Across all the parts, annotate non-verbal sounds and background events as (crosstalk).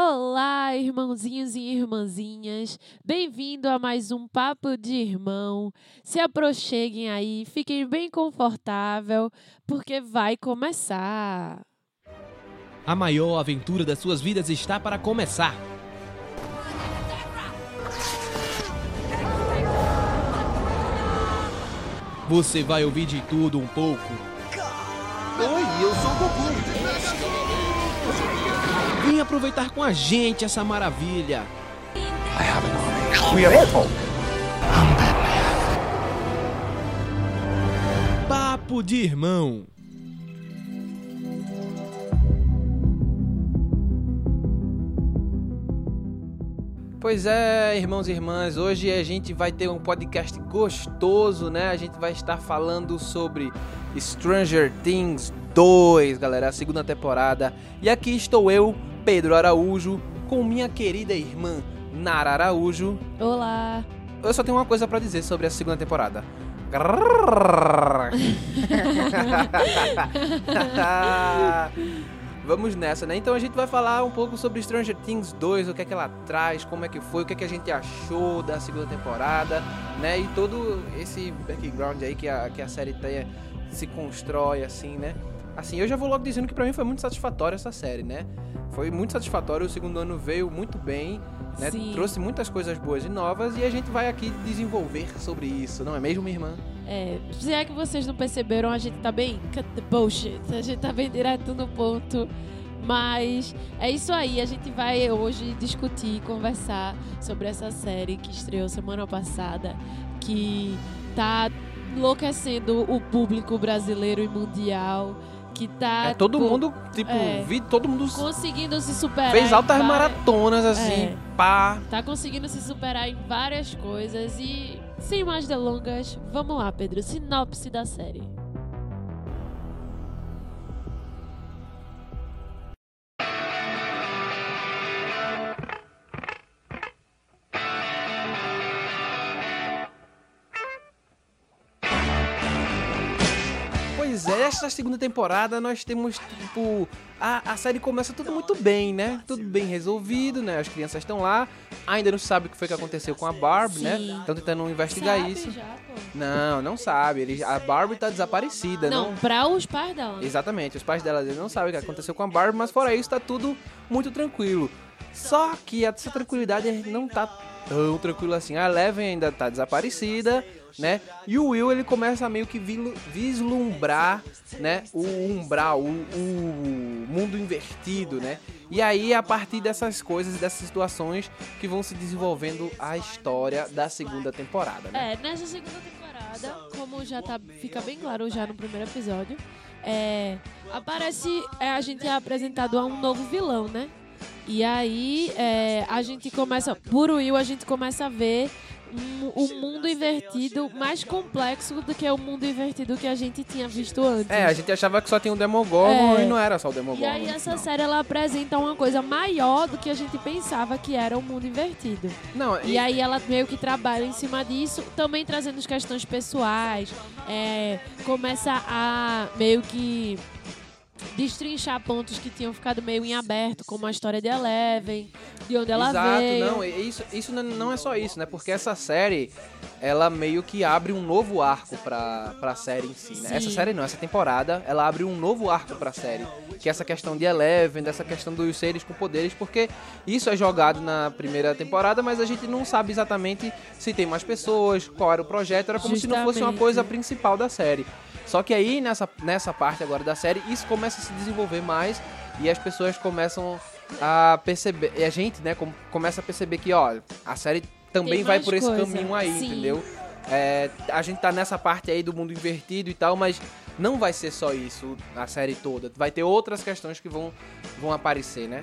Olá, irmãozinhos e irmãzinhas. Bem-vindo a mais um Papo de Irmão. Se aproxeguem aí, fiquem bem confortável, porque vai começar. A maior aventura das suas vidas está para começar. Você vai ouvir de tudo um pouco. Oi, eu sou o Goku. Vem aproveitar com a gente essa maravilha. I have an army. We are all. Papo de irmão. Pois é, irmãos e irmãs, hoje a gente vai ter um podcast gostoso, né? A gente vai estar falando sobre Stranger Things 2, galera, a segunda temporada. E aqui estou eu, Pedro Araújo, com minha querida irmã Nara Araújo. Olá. Eu só tenho uma coisa pra dizer sobre a segunda temporada. (laughs) Vamos nessa, né? Então a gente vai falar um pouco sobre Stranger Things 2, o que é que ela traz, como é que foi, o que é que a gente achou da segunda temporada, né? E todo esse background aí que a, que a série tem, se constrói, assim, né? Assim, eu já vou logo dizendo que pra mim foi muito satisfatória essa série, né? Foi muito satisfatório, o segundo ano veio muito bem, né? Trouxe muitas coisas boas e novas e a gente vai aqui desenvolver sobre isso, não é mesmo, minha irmã? É, se é que vocês não perceberam, a gente tá bem cut the bullshit. A gente tá bem direto no ponto. Mas é isso aí, a gente vai hoje discutir, conversar sobre essa série que estreou semana passada, que tá enlouquecendo o público brasileiro e mundial, que tá é, todo tipo, mundo, tipo, é. vi, todo mundo conseguindo se superar. fez altas maratonas, assim, É. pá. Tá conseguindo se superar em várias coisas e, sem mais delongas, vamos lá, Pedro. Sinopse da série. Pois é, esta segunda temporada nós temos, tipo, a, a série começa tudo muito bem, né? Tudo bem resolvido, né? As crianças estão lá, ainda não sabe o que foi que aconteceu com a Barbie, né? Sim. Estão tentando investigar Sabe isso. já. Não, não sabe. Eles, a Barbie tá desaparecida, Não, não. pra os pais dela. Exatamente, os pais dela eles não sabem o que aconteceu com a Barbie, mas fora isso tá tudo muito tranquilo. Só que essa tranquilidade não tá tão tranquila assim. A Eleven ainda tá desaparecida, né? E o Will ele começa a meio que vislumbrar, né? O umbral, o, o mundo invertido, né? E aí a partir dessas coisas, dessas situações que vão se desenvolvendo a história da segunda temporada, né? É, nessa segunda temporada, como já tá, fica bem claro já no primeiro episódio, é, aparece, é, a gente é apresentado a um novo vilão, né? E aí é, a gente começa, por Will, a gente começa a ver um, um mundo invertido mais complexo do que o mundo invertido que a gente tinha visto antes. É, a gente achava que só tinha o Demogorgon É. e não era só o E Demogorgon. aí no essa final. série ela apresenta uma coisa maior do que a gente pensava que era o mundo invertido. Não, E aí ela meio que trabalha em cima disso, também trazendo as questões pessoais, é, começa a meio que destrinchar pontos que tinham ficado meio em aberto, como a história de Eleven, de onde ela Exato, veio. não, e isso, isso não- não é só isso, né? Porque essa série, ela meio que abre um novo arco pra, pra série em si, né? Sim. Essa série não, essa temporada, ela abre um novo arco pra série. Que é essa questão de Eleven, dessa questão dos seres com poderes, porque isso é jogado na primeira temporada, mas a gente não sabe exatamente se tem mais pessoas, qual era o projeto, era como se não fosse uma Justamente. coisa principal da série. Só que aí, nessa, nessa parte agora da série, isso começa a se desenvolver mais e as pessoas começam a perceber, e a gente, né, com- começa a perceber que, ó, a série também vai por esse coisa, caminho aí, sim. entendeu? É, a gente tá nessa parte aí do mundo invertido e tal, mas não vai ser só isso a série toda. Vai ter outras questões que vão, vão aparecer, né?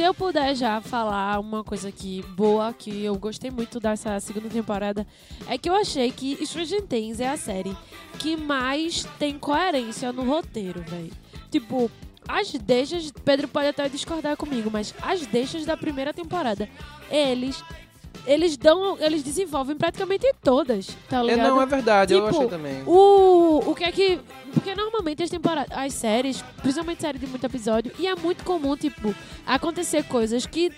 Se eu puder já falar uma coisa que boa, que eu gostei muito dessa segunda temporada, é que eu achei que Stranger Things é a série que mais tem coerência no roteiro, velho. Tipo, as deixas, Pedro pode até discordar comigo, mas as deixas da primeira temporada, eles eles dão, eles desenvolvem praticamente todas, tá É, ligado? não, é verdade, eu Tipo, achei também. O, o que é que. Porque normalmente as temporadas, as séries, principalmente série de muito episódio, e é muito comum, tipo, acontecer coisas que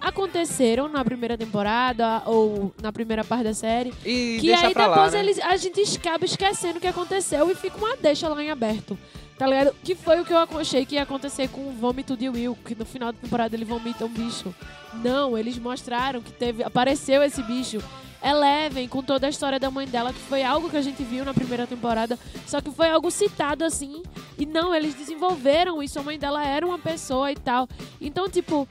aconteceram na primeira temporada ou na primeira parte da série. E que aí depois lá, né? eles, a gente acaba esquecendo o que aconteceu e fica uma deixa lá em aberto. Tá ligado? Que foi o que eu achei que ia acontecer com o vômito de Will, que no final da temporada ele vomita um bicho. Não, eles mostraram que teve. Apareceu esse bicho. Eleven, com toda a história da mãe dela, que foi algo que a gente viu na primeira temporada, só que foi algo citado assim. E não, eles desenvolveram isso. A mãe dela era uma pessoa e tal. Então, tipo,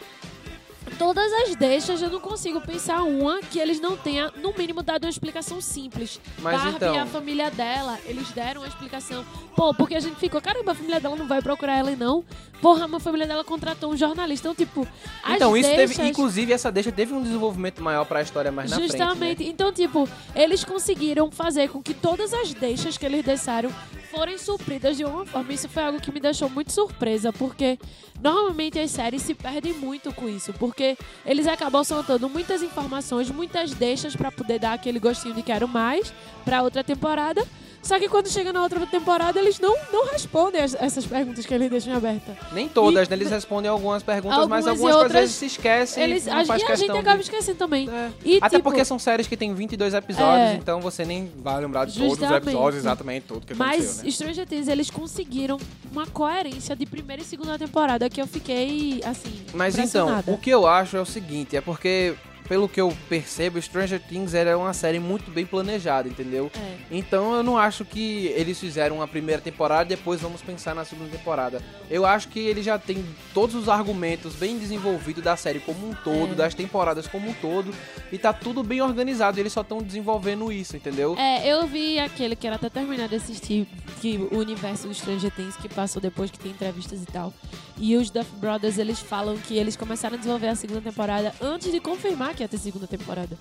todas as deixas eu não consigo pensar uma que eles não tenham, no mínimo, dado uma explicação simples. Mas Barbie então- e a família dela, eles deram uma explicação. Pô, porque a gente ficou, caramba, a família dela não vai procurar ela e não. Porra, a família dela contratou um jornalista. Então, tipo, as Então, isso deixas... teve, inclusive, essa deixa teve um desenvolvimento maior pra história mais na frente. Justamente. né? Então, tipo, eles conseguiram fazer com que todas as deixas que eles deixaram forem supridas de alguma forma. Isso foi algo que me deixou muito surpresa, porque normalmente as séries se perdem muito com isso, porque eles acabam soltando muitas informações, muitas deixas pra poder dar aquele gostinho de quero mais pra outra temporada. Só que quando chega na outra temporada, eles não, não respondem as- essas perguntas que eles deixam abertas. Nem todas, E- né? Eles respondem algumas perguntas, Algumas mas algumas outras, eles se esquecem Eles, e a, não faz e a gente acaba de... esquecendo também. É. E, Até tipo, porque são séries que tem 22 episódios, É. então você nem vai lembrar de todos os episódios, exatamente tudo que Mas aconteceu, né? Stranger Things, eles conseguiram uma coerência de primeira e segunda temporada que eu fiquei, assim, Mas então, o que eu acho é o seguinte, é porque, pelo que eu percebo, Stranger Things era uma série muito bem planejada, entendeu? É. Então eu não acho que eles fizeram uma primeira temporada e depois vamos pensar na segunda temporada. Eu acho que ele já tem todos os argumentos bem desenvolvidos da série como um todo, É. das temporadas como um todo, e tá tudo bem organizado, eles só estão desenvolvendo isso, entendeu? É, eu vi aquele que era até terminar de assistir, que o universo do Stranger Things, que passou depois que tem entrevistas e tal. E os Duff Brothers, eles falam que eles começaram a desenvolver a segunda temporada antes de confirmar que ia ter segunda temporada.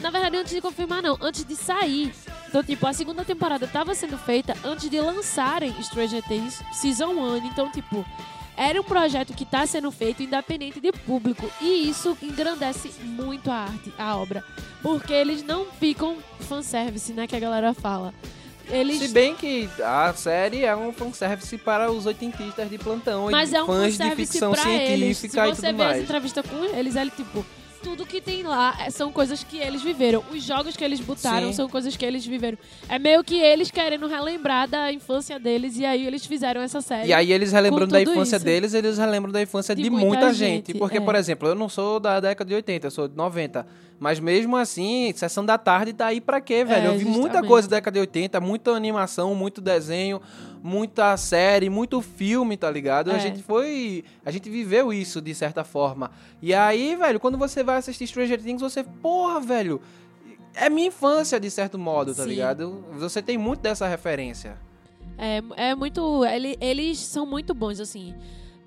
Na verdade, antes de confirmar, não, antes de sair. Então, tipo, a segunda temporada estava sendo feita antes de lançarem Stranger Things Season 1. Então, tipo, era um projeto que está sendo feito independente de público. E isso engrandece muito a arte, a obra. Porque eles não ficam fanservice, né, que a galera fala. Eles Se bem que a série é um fanservice para os oitentistas de plantão Mas e é um fãs de ficção pra eles. Se científica e você tudo vê as mais. entrevistas com eles, ele, tipo, tudo que tem lá é- são coisas que eles viveram. Os jogos que eles botaram Sim. são coisas que eles viveram. É meio que eles querendo relembrar da infância deles e aí eles fizeram essa série. E aí eles relembrando da infância isso. deles, eles relembram da infância de, De muita, muita gente. gente, Porque, é. por exemplo, eu não sou da década de 80, eu sou de 90. Mas mesmo assim, Sessão da Tarde tá aí pra quê, velho? É, eu vi muita coisa da década de 80, muita animação, muito desenho, muita série, muito filme, tá ligado? A É. gente foi... A gente viveu isso, de certa forma. E aí, velho, quando você vai assistir Stranger Things, você... Porra, velho... É minha infância, de certo modo, tá Sim. ligado? Você tem muito dessa referência. É, é muito. ele- eles são muito bons, assim.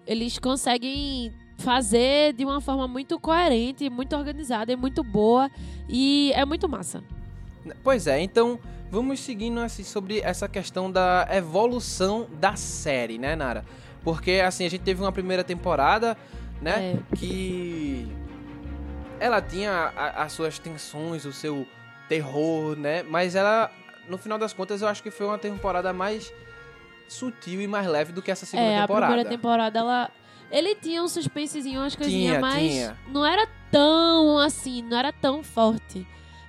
Eles conseguem fazer de uma forma muito coerente, muito organizada e muito boa. E é muito massa. Pois é, então vamos seguindo assim, sobre essa questão da evolução da série, né, Nara? Porque assim, a gente teve uma primeira temporada, né, É. que ela tinha a- as suas tensões, o seu terror, né? Mas ela, no final das contas, eu acho que foi uma temporada mais sutil e mais leve do que essa segunda é, temporada. a primeira temporada, ela. Ele tinha um suspensezinho, umas coisinhas, Tinha, mas tinha. não era tão assim, não era tão forte.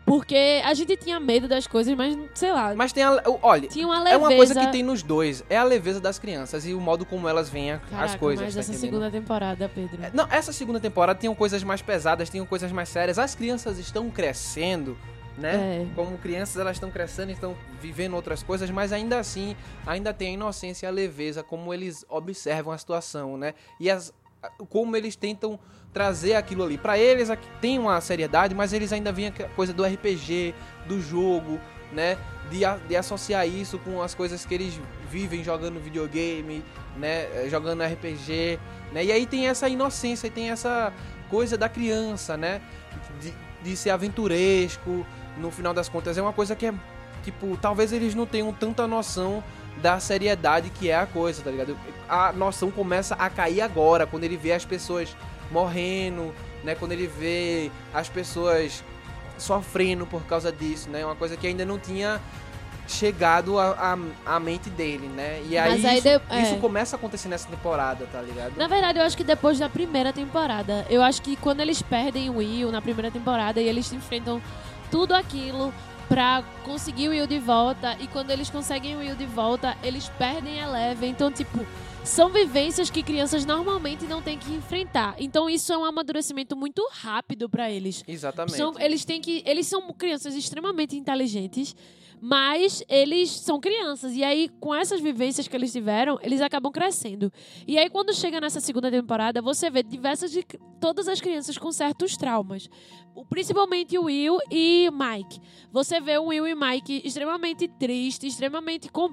Porque a gente tinha medo das coisas, mas sei lá, Mas tem a, olha, tinha uma é leveza. uma coisa que tem nos dois, é a leveza das crianças e o modo como elas veem Caraca, as coisas, mas tá essa entendendo? segunda temporada, Pedro. É, Não, essa segunda temporada tinham coisas mais pesadas, tinham coisas mais sérias. As crianças estão crescendo, né? É. Como crianças, elas estão crescendo, estão vivendo outras coisas, mas ainda assim, ainda tem a inocência e a leveza, como eles observam a situação, né? E as, como eles tentam trazer aquilo ali. Pra eles aqui tem uma seriedade, mas eles ainda veem a coisa do RPG, do jogo, né? De, a- de associar isso com as coisas que eles vivem jogando videogame, né? eh, Jogando RPG, né? E aí tem essa inocência, e tem essa coisa da criança, né? De, de ser aventuresco, no final das contas. É uma coisa que é, tipo, talvez eles não tenham tanta noção da seriedade que é a coisa, tá ligado? A noção começa a cair agora, quando ele vê as pessoas morrendo, né? Quando ele vê as pessoas sofrendo por causa disso, né? Uma coisa que ainda não tinha chegado à a, a, mente dele, né? E aí, aí isso, de- é. isso começa a acontecer nessa temporada, tá ligado? Na verdade, eu acho que depois da primeira temporada, eu acho que quando eles perdem o Will na primeira temporada e eles enfrentam tudo aquilo pra conseguir o Will de volta, e quando eles conseguem o Will de volta, eles perdem a Eleven. Então, tipo, são vivências que crianças normalmente não têm que enfrentar. Então, isso é um amadurecimento muito rápido pra eles. Exatamente. São, eles têm que. Eles são crianças extremamente inteligentes, mas eles são crianças. E aí, com essas vivências que eles tiveram, eles acabam crescendo. E aí, quando chega nessa segunda temporada, você vê diversas de todas as crianças com certos traumas. Principalmente o Will e Mike. Você vê o Will e Mike extremamente tristes, extremamente com,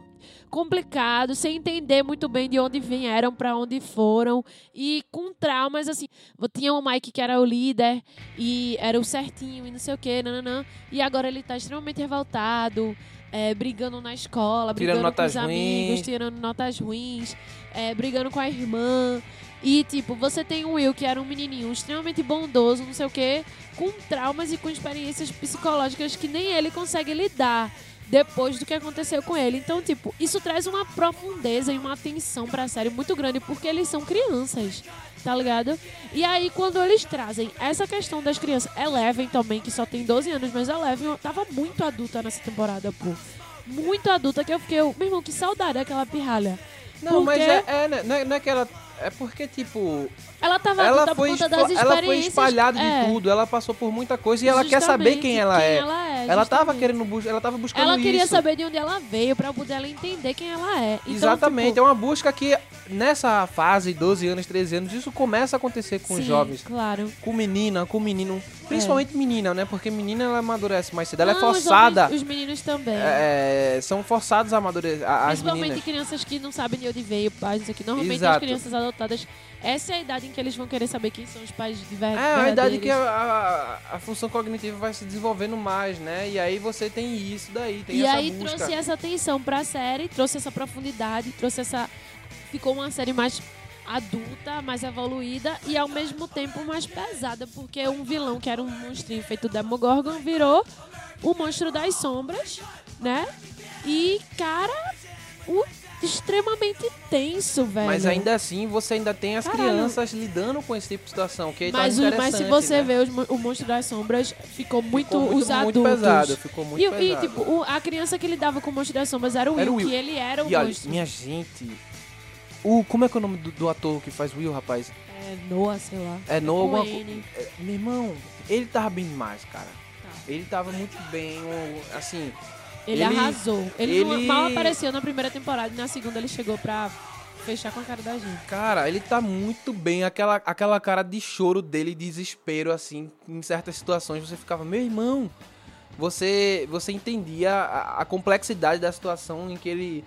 complicados, sem entender muito bem de onde vieram, para onde foram. E com traumas, assim. Tinha o Mike que era o líder e era o certinho e não sei o que, nananã. E agora ele tá extremamente revoltado, é, brigando na escola, Tirando brigando com notas os amigos, ruins. tirando notas ruins, é, brigando com a irmã. E, tipo, você tem o Will, que era um menininho extremamente bondoso, não sei o quê, com traumas e com experiências psicológicas que nem ele consegue lidar depois do que aconteceu com ele. Então, tipo, isso traz uma profundeza e uma atenção pra série muito grande, porque eles são crianças, tá ligado? E aí, quando eles trazem essa questão das crianças, Eleven também, que só tem 12 anos, mas Eleven tava muito adulta nessa temporada, pô. Muito adulta, que eu fiquei, meu irmão, que saudade daquela pirralha. Não, mas Porque- é, é, né, não é- não é que ela. É porque, tipo, Ela tava ela foi, das ela foi espalhada é, de tudo, ela passou por muita coisa e ela quer saber justamente quem ela é. Ela, é, Ela tava justamente. querendo ela tava buscando Ela queria isso. saber de onde ela veio pra poder ela entender quem ela é. Então, Exatamente, tipo, é uma busca que nessa fase, 12 anos, 13 anos, isso começa a acontecer com os sim, jovens. Claro. Com menina, com menino. Principalmente menina, né? Porque menina ela amadurece mais cedo. Ela Não, é os forçada. homens- Os, meninos também. é, são forçados a amadurecer. a- As Principalmente meninas. crianças que não sabem de onde veio, pais, isso aqui. Normalmente as Exato. crianças adotadas, essa é a idade em que eles vão querer saber quem são os pais de ver- É a idade que a, a- a função cognitiva vai se desenvolvendo mais, né? E aí você tem isso daí, tem E essa aí busca. trouxe essa atenção pra série, trouxe essa profundidade, trouxe essa. Ficou uma série mais adulta, mais evoluída e ao mesmo tempo mais pesada, porque um vilão que era um monstrinho feito Demogorgon virou o monstro das sombras, né? E, cara, o extremamente tenso, velho. Mas ainda assim, você ainda tem as Caralho. crianças lidando com esse tipo de situação, que tá Mas, o- mas se você né? vê os o monstro das sombras, ficou muito, Ficou muito, os muito adultos. pesado, ficou muito e, pesado. e, tipo, o- a criança que lidava com o monstro das sombras era o Will, Era o Will. que ele era o E olha, monstro. minha gente, o, como é que é o nome do, do ator que faz Will, rapaz? É Noah, sei lá. É Noah alguma N. co- é, Meu irmão, ele tava bem demais, cara. Tá. Ele tava muito bem, assim... Ele, Ele- arrasou. Ele, ele- mal apareceu na primeira temporada e na segunda ele chegou pra fechar com a cara da gente. Cara, ele tá muito bem. Aquela, aquela cara de choro dele, desespero, assim, em certas situações, você ficava, meu irmão, você, você entendia a, a complexidade da situação em que ele,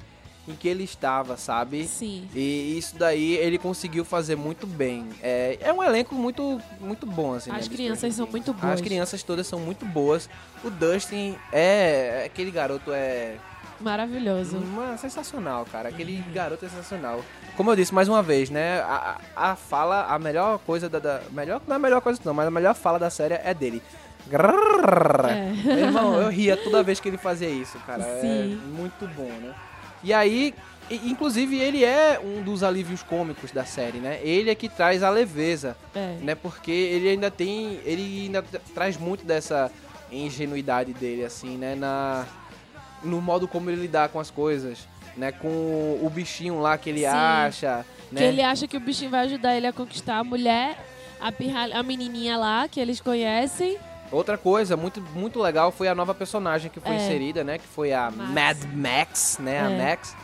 em que ele estava, sabe? Sim. E isso daí ele conseguiu fazer muito bem. É, é um elenco muito, muito bom, assim. As né, crianças são muito boas. As crianças todas são muito boas. O Dustin é. Aquele garoto é. Maravilhoso. Uma, sensacional, cara. Aquele garoto é sensacional. Como eu disse mais uma vez, né? A, a fala, a melhor coisa da, da- Melhor, não é a melhor coisa, não, mas a melhor fala da série é dele. É. Meu irmão, eu (laughs) ria toda vez que ele fazia isso, cara. É Sim. muito bom, né? E aí, inclusive, ele é um dos alívios cômicos da série, né? Ele é que traz a leveza É. né? Porque ele ainda tem, ele ainda tra- traz muito dessa ingenuidade dele, assim, né? Na, no modo como ele lidar com as coisas, né? Com o bichinho lá que ele Sim. acha, né? Que ele acha que o bichinho vai ajudar ele a conquistar a mulher, a, pirralha, a menininha lá, que eles conhecem. Outra coisa muito, muito legal foi a nova personagem que foi É. inserida, né? Que foi a Max. Mad Max, né? A É. Max.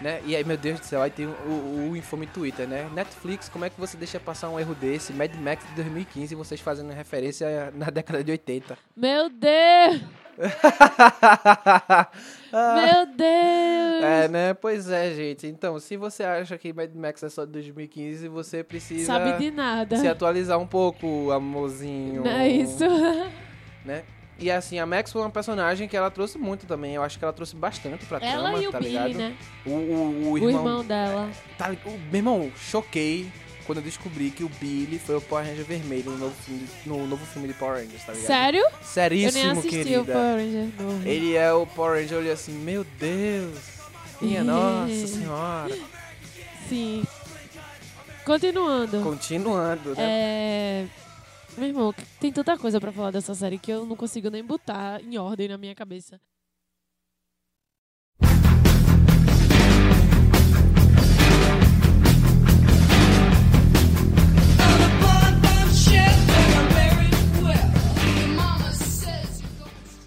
Né? E aí, meu Deus do céu, aí tem o, o, o infame Twitter, né? Netflix, como é que você deixa passar um erro desse? Mad Max de 2015 e vocês fazendo referência (laughs) na década de 80. Meu Deus! (laughs) Meu Deus! É, né? Pois é, gente. Então, se você acha que Mad Max é só de 2015, você precisa Sabe de nada. se atualizar um pouco, amorzinho. Não é isso? (laughs) Né? E assim, a Max foi uma personagem que ela trouxe muito também. Eu acho que ela trouxe bastante pra Ela trama, e o tá Billy, ligado? né? O, o, o O irmão. irmão dela. Tá, o, meu irmão, choquei. quando eu descobri que o Billy foi o Power Ranger vermelho no novo filme, no novo filme de Power Rangers, tá ligado? Sério? Eu nem Seríssimo, assisti o querida. Power Ranger novo. Ele é o Power Ranger, eu olhei assim, meu Deus. Minha nossa senhora. Sim. Continuando. Continuando, né? É... Meu irmão, tem tanta coisa pra falar dessa série que eu não consigo nem botar em ordem na minha cabeça.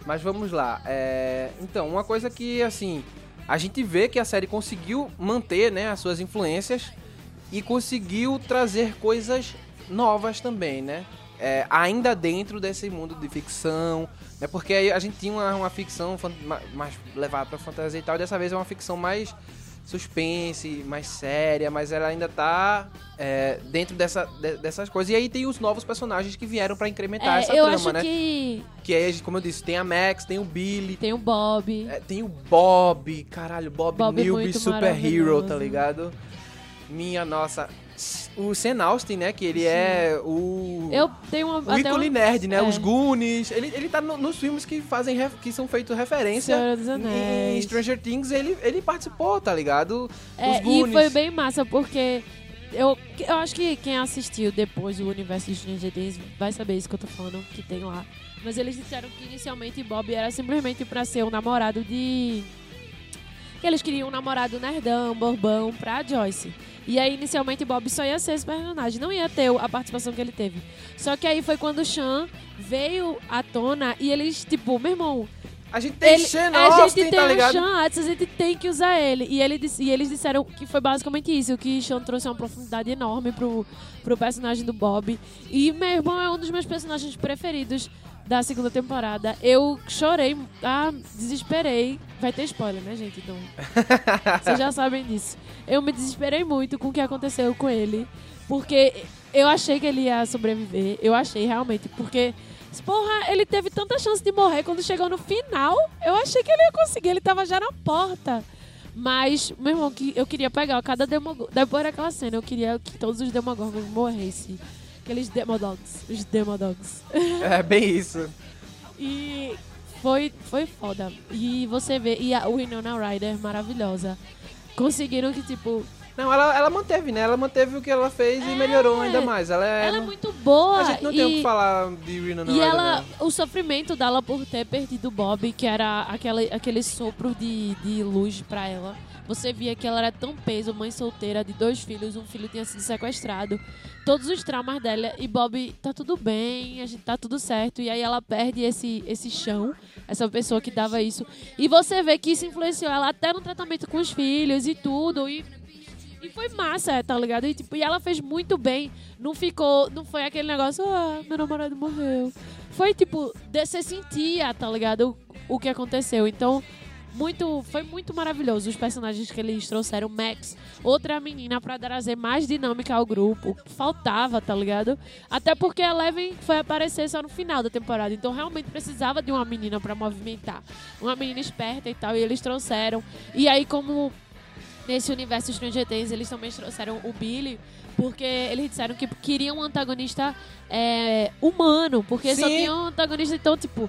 Mas vamos lá. é, Então, uma coisa que, assim, a gente vê que a série conseguiu manter, né, as suas influências e conseguiu trazer coisas novas também, né? É, ainda dentro desse mundo de ficção, né? Porque a gente tinha uma, uma ficção mais levada pra fantasia e tal, e dessa vez é uma ficção mais suspense, mais séria, mas ela ainda tá é, dentro dessa, de- dessas coisas. E aí tem os novos personagens que vieram pra incrementar É, essa eu trama, acho né? que Que é, como eu disse, tem a Max, tem o Billy, tem o Bob. é, tem o Bob, caralho, Bob, Bob Newby muito Super Hero, tá ligado? Minha nossa. O Sen Austin, né? Que ele é o. Eu tenho uma. o ícone um- nerd, né? é. Os Goonies. Ele, ele tá no- nos filmes que fazem ref- que são feitos referência. Em. Stranger Things, ele, ele participou, tá ligado? É, Os e Goonies. foi bem massa, porque eu, eu acho que quem assistiu depois o universo de Stranger Things vai saber isso que eu tô falando, que tem lá. Mas eles disseram que inicialmente Bob era simplesmente pra ser um namorado de. Que eles queriam um namorado nerdão, borbão pra Joyce. E aí, inicialmente, Bob só ia ser esse personagem, não ia ter a participação que ele teve. Só que aí foi quando o Sean veio à tona e eles, tipo, meu irmão, A gente tem ele, Sean a Austin, gente tem tá o ligado? Sean Atkins, a gente tem que usar ele. E, ele e eles disseram que foi basicamente isso, que Sean trouxe uma profundidade enorme pro, pro personagem do Bob. E meu irmão é um dos meus personagens preferidos da segunda temporada. Eu chorei, ah, desesperei. Vai ter spoiler, né, gente? Então, (laughs) vocês já sabem disso. Eu me desesperei muito com o que aconteceu com ele. Porque eu achei que ele ia sobreviver. Eu achei realmente. Porque, porra, ele teve tanta chance de morrer quando chegou no final. Eu achei que ele ia conseguir. Ele tava já na porta. Mas, meu irmão, que eu queria pegar cada Demogorgon. Depois daquela cena, eu queria que todos os Demogorgons morressem. Aqueles Demodogs. Os Demodogs. É bem isso. (laughs) E foi, foi foda. E você vê. E a Winona Ryder, maravilhosa. Conseguiram que, tipo. Não, ela, ela manteve, né? Ela manteve o que ela fez e melhorou ainda mais. Ela é. Ela é muito boa. A gente não e, tem o que falar de Winona E ela, não. o sofrimento dela por ter perdido o Bob, que era aquela, aquele sopro de, de luz pra ela. Você via que ela era tão peso, mãe solteira de dois filhos, um filho tinha sido sequestrado. Todos os traumas dela. E Bob, tá tudo bem, a gente tá tudo certo. E aí ela perde esse, esse chão, essa pessoa que dava isso. E você vê que isso influenciou ela até no tratamento com os filhos e tudo. E e foi massa, tá ligado? E, tipo, e ela fez muito bem. Não ficou. Não foi aquele negócio, ah, meu namorado morreu. Foi tipo, você sentia, tá ligado? O, o que aconteceu. Então, muito. Foi muito maravilhoso os personagens que eles trouxeram. Max, outra menina pra trazer mais dinâmica ao grupo. Faltava, tá ligado? Até porque a Eleven foi aparecer só no final da temporada. Então realmente precisava de uma menina pra movimentar. Uma menina esperta e tal. E eles trouxeram. E aí, como nesse universo Stranger Things, eles também trouxeram o Billy, porque eles disseram que queriam um antagonista é, humano, porque só Sim. tinha um antagonista, então, tipo,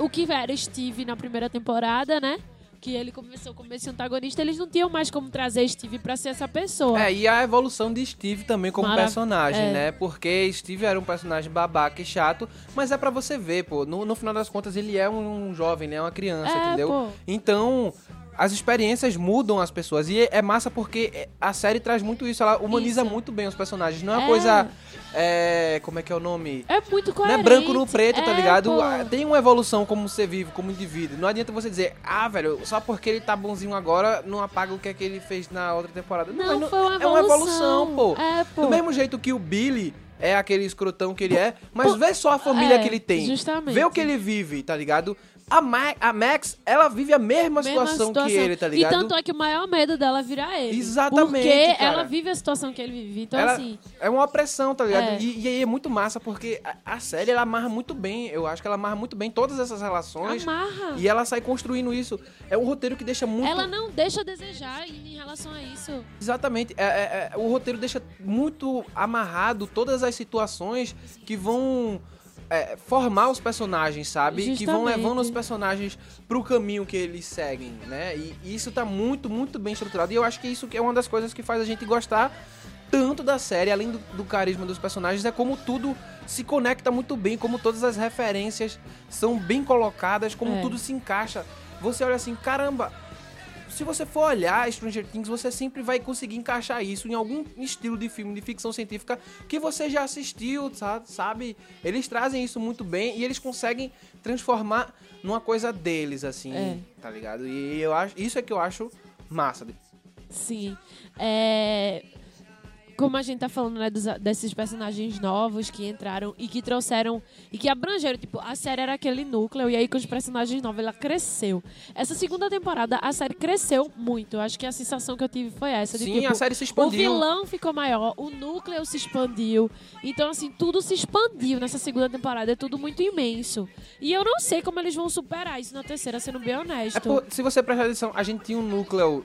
o que era Steve na primeira temporada, né? Que ele começou como esse antagonista, eles não tinham mais como trazer Steve pra ser essa pessoa. É, e a evolução de Steve também como Marav- personagem, é. né? Porque Steve era um personagem babaca e chato, mas é pra você ver, pô. No, no final das contas, ele é um, jovem, ele é uma criança, É, entendeu? pô. Então, as experiências mudam as pessoas. E é massa porque a série traz muito isso. Ela humaniza Isso. muito bem os personagens. Não é uma É. coisa. é, como é que é o nome? É muito Não coerente. é branco no preto, tá É, ligado? pô. Ah, Tem uma evolução como você vive, como indivíduo. Não adianta você dizer, ah, velho, só porque ele tá bonzinho agora, não apaga o que é que ele fez na outra temporada. Não, mas foi uma É uma evolução. evolução, pô. É, pô. Do mesmo jeito que o Billy é aquele escrotão que ele é, mas vê só a família é, que ele tem. justamente. Vê o que ele vive, tá ligado? A, Ma- a Max, ela vive a mesma, Mesma situação, que ele, tá ligado? E tanto é que o maior medo dela é virar ele. Exatamente, Porque cara. ela vive a situação que ele vive. Então, Ela- assim. É uma opressão, tá ligado? É. E, e aí é muito massa, porque a, a série, ela amarra muito bem. Eu acho que ela amarra muito bem todas essas relações. Amarra. E ela sai construindo isso. É um roteiro que deixa muito... Ela não deixa a desejar em em relação a isso. Exatamente. É, é- é- o roteiro deixa muito amarrado todas as situações que vão é, formar os personagens, sabe? Que vão Justamente. levando os personagens pro caminho que eles seguem, né? E, e isso tá muito, muito bem estruturado. E eu acho que isso é uma das coisas que faz a gente gostar tanto da série, além do, do carisma dos personagens, é como tudo se conecta muito bem, como todas as referências são bem colocadas, como É. tudo se encaixa. Você olha assim, caramba, se você for olhar Stranger Things, você sempre vai conseguir encaixar isso em algum estilo de filme de ficção científica que você já assistiu, sa- sabe? Eles trazem isso muito bem e eles conseguem transformar numa coisa deles, assim, É. tá ligado? E eu acho, isso é que eu acho massa. Sim. É, Como a gente tá falando, né, dos- desses personagens novos que entraram e que trouxeram e que abrangeram, tipo, a série era aquele núcleo e aí com os personagens novos ela cresceu. Essa segunda temporada a série cresceu muito. Acho que a sensação que eu tive foi essa de Sim, tipo, a série se o expandiu. vilão ficou maior, o núcleo se expandiu. Então, assim, tudo se expandiu nessa segunda temporada. É tudo muito imenso. E eu não sei como eles vão superar isso na terceira, sendo bem honesto. É por- se você prestar atenção, a gente tinha um núcleo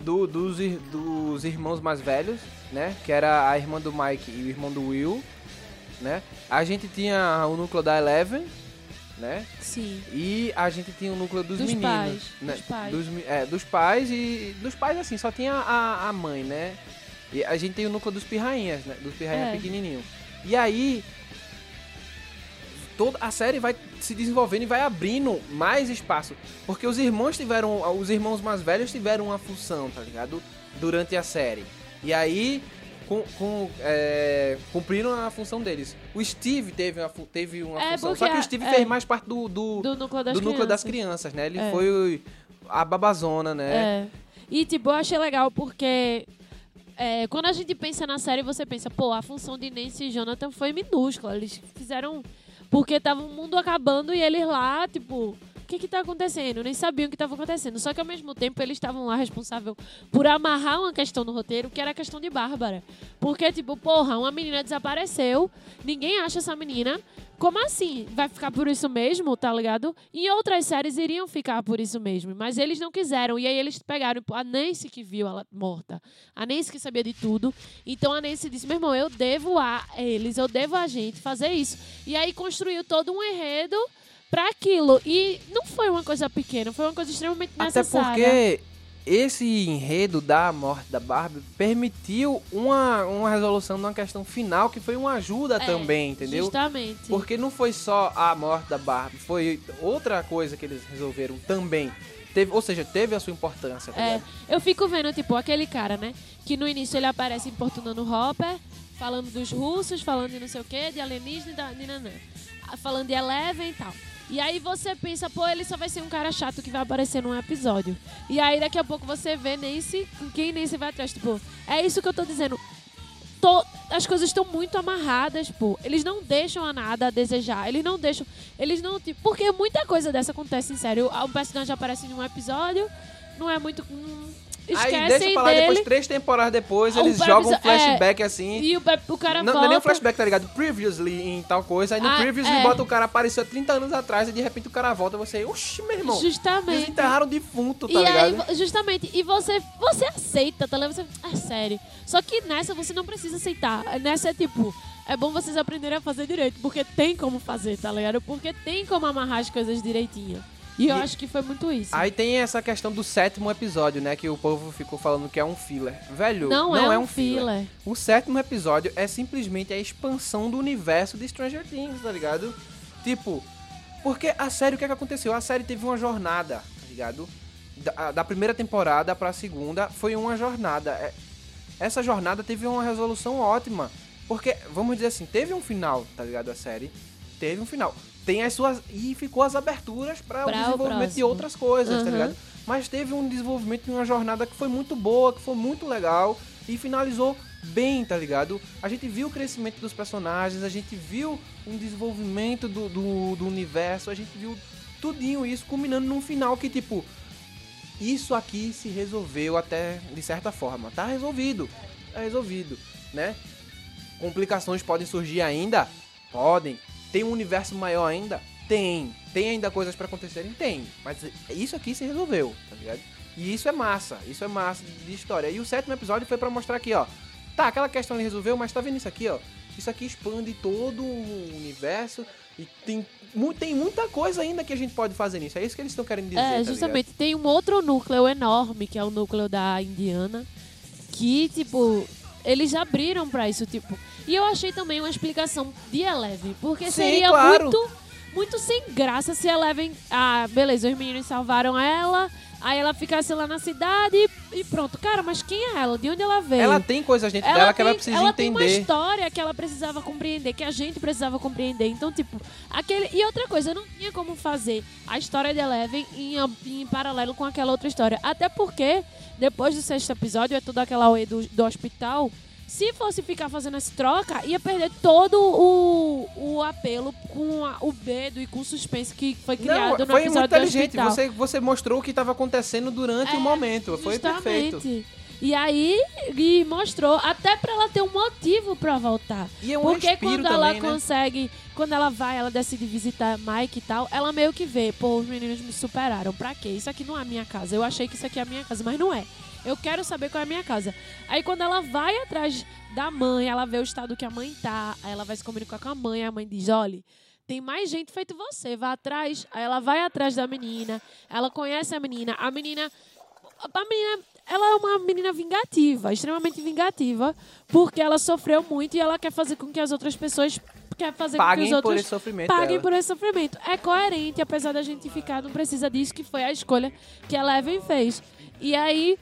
do- dos, dos irmãos mais velhos, né? Que era a irmã do Mike e o irmão do Will, né? A gente tinha o núcleo da Eleven, né? Sim. E a gente tinha o núcleo dos, Dos meninos, pais, né? dos pais. Dos, é, dos pais e dos pais assim, só tinha a, a mãe, né? E a gente tem o núcleo dos pirrainhas, né? Dos pirrainhas É. pequenininhos. E aí toda a série vai se desenvolvendo e vai abrindo mais espaço, porque os irmãos tiveram, os irmãos mais velhos tiveram uma função, tá ligado? Durante a série. E aí com, com, é, cumpriram a função deles. O Steve teve uma, teve uma É, função, só que o Steve é. fez mais parte do, do, Do núcleo das do núcleo das crianças. né? Ele É. foi a babazona, né? É. E, tipo, eu achei legal porque é, quando a gente pensa na série, você pensa, pô, a função de Nancy e Jonathan foi minúscula. Eles fizeram. Porque tava o mundo acabando e eles lá, tipo. O que que tá acontecendo? Nem sabiam o que estava acontecendo. Só que ao mesmo tempo eles estavam lá responsável por amarrar uma questão no roteiro, que era a questão de Bárbara. Porque, tipo, porra, uma menina desapareceu, ninguém acha essa menina. Como assim? Vai ficar por isso mesmo, tá ligado? Em outras séries iriam ficar por isso mesmo, mas eles não quiseram. E aí eles pegaram pô, a Nancy que viu ela morta, a Nancy que sabia de tudo. Então a Nancy disse: meu irmão, eu devo a eles, eu devo a gente fazer isso. E aí construiu todo um enredo pra aquilo. E não foi uma coisa pequena, foi uma coisa extremamente Até necessária. porque esse enredo da morte da Barbie permitiu uma, uma resolução de uma questão final que foi uma ajuda É, também, entendeu? Justamente. Porque não foi só a morte da Barbie, foi outra coisa que eles resolveram também. Teve, ou seja, teve a sua importância, tá É, eu fico vendo, tipo, aquele cara, né? Que no início ele aparece importunando o Hopper, falando dos russos, falando de não sei o quê, de alienígena e de nanã. Ah, Falando de Eleven e tal. E aí você pensa, pô, ele só vai ser um cara chato que vai aparecer num episódio. E aí daqui a pouco você vê Nancy, com quem Nancy vai atrás. Tipo, é isso que eu tô dizendo. Tô- as coisas estão muito amarradas, pô. Eles não deixam a nada a desejar. Eles não deixam. Eles não. Tipo, porque muita coisa dessa acontece em sério. Um personagem aparece em um episódio, não é muito. hum, Aí deixa esquecem eu falar, dele. depois, três temporadas depois, O eles jogam um é, flashback assim. E o, pe- o cara Não, volta. não é nem um flashback, tá ligado? Previously em tal coisa. Aí no Ah, Previously é. bota o cara apareceu há 30 anos atrás e de repente o cara volta e você, oxi, meu irmão. Eles Justamente. enterraram o defunto, tá e aí, ligado? vo- justamente, e você, você aceita, tá ligado? Você, é sério. Só que nessa você não precisa aceitar. Nessa é tipo, é bom vocês aprenderem a fazer direito, porque tem como fazer, tá ligado? Porque tem como amarrar as coisas direitinho. E eu E- acho que foi muito isso. Aí tem essa questão do sétimo episódio, né? Que o povo ficou falando que é um filler. Velho, não, não, é, um filler. O sétimo episódio é simplesmente a expansão do universo de Stranger Things, tá ligado? Tipo, porque a série, o que é que aconteceu? A série teve uma jornada, tá ligado? Da, da primeira temporada pra segunda foi uma jornada. É- Essa jornada teve uma resolução ótima. Porque, vamos dizer assim, teve um final, tá ligado? A série. Teve um final. Tem as suas. E ficou as aberturas para o Pra o desenvolvimento de outras coisas, tá Uhum. ligado? Mas teve um desenvolvimento de uma jornada que foi muito boa, que foi muito legal e finalizou bem, tá ligado? A gente viu o crescimento dos personagens, a gente viu um desenvolvimento do, do, do universo, a gente viu tudinho isso culminando num final que, tipo, isso aqui se resolveu até de certa forma. Tá resolvido. Tá resolvido, né? Complicações podem surgir ainda? Podem. Tem um universo maior ainda? Tem. Tem ainda coisas pra acontecerem? Tem. Mas isso aqui se resolveu, tá ligado? E isso é massa. Isso é massa de história. E o sétimo episódio foi pra mostrar aqui, ó. Tá, aquela questão ele resolveu, mas tá vendo isso aqui, ó? Isso aqui expande todo o universo e tem, tem muita coisa ainda que a gente pode fazer nisso. É isso que eles estão querendo dizer. É, tá justamente. Tem um outro núcleo enorme, que é o núcleo da Indiana, que, tipo, eles abriram pra isso, tipo. E eu achei também uma explicação de Eleven, porque Sim, seria claro. muito, muito sem graça se Eleven. Ah, beleza, os meninos salvaram ela, aí ela ficasse lá na cidade e, e pronto. Cara, mas quem é ela? De onde ela veio? Ela tem coisas dentro dela que ela precisa ela tem uma entender. história que ela precisava compreender, que a gente precisava compreender. Então, tipo, aquele. E outra coisa, não tinha como fazer a história de Eleven em, em paralelo com aquela outra história. Até porque, depois do sexto episódio, é toda aquela OE do, do hospital. Se fosse ficar fazendo essa troca, ia perder todo o, o apelo com a- o medo e com o suspense que foi criado Não, no foi episódio muito do inteligente. hospital. Você, você mostrou o que estava acontecendo durante É, o momento. Foi perfeito. Justamente. E aí, e mostrou até pra ela ter um motivo pra voltar. E é um Porque quando ela também, né? consegue, quando ela vai, ela decide visitar Mike e tal, ela meio que vê, pô, os meninos me superaram. Pra quê? Isso aqui não é a minha casa. Eu achei que isso aqui é a minha casa, mas não é. Eu quero saber qual é a minha casa. Aí quando ela vai atrás da mãe, ela vê o estado que a mãe tá, aí ela vai se comunicar com a mãe, a mãe diz, olha, tem mais gente feito você, vá atrás. Aí ela vai atrás da menina, ela conhece a menina, a menina a menina, ela é uma menina vingativa, extremamente vingativa, porque ela sofreu muito e ela quer fazer com que as outras pessoas quer fazer com que Paguem os por outros esse sofrimento paguem dela. por esse sofrimento. É coerente, apesar da gente ficar, não precisa disso, que foi a escolha que a Eleven fez. E aí,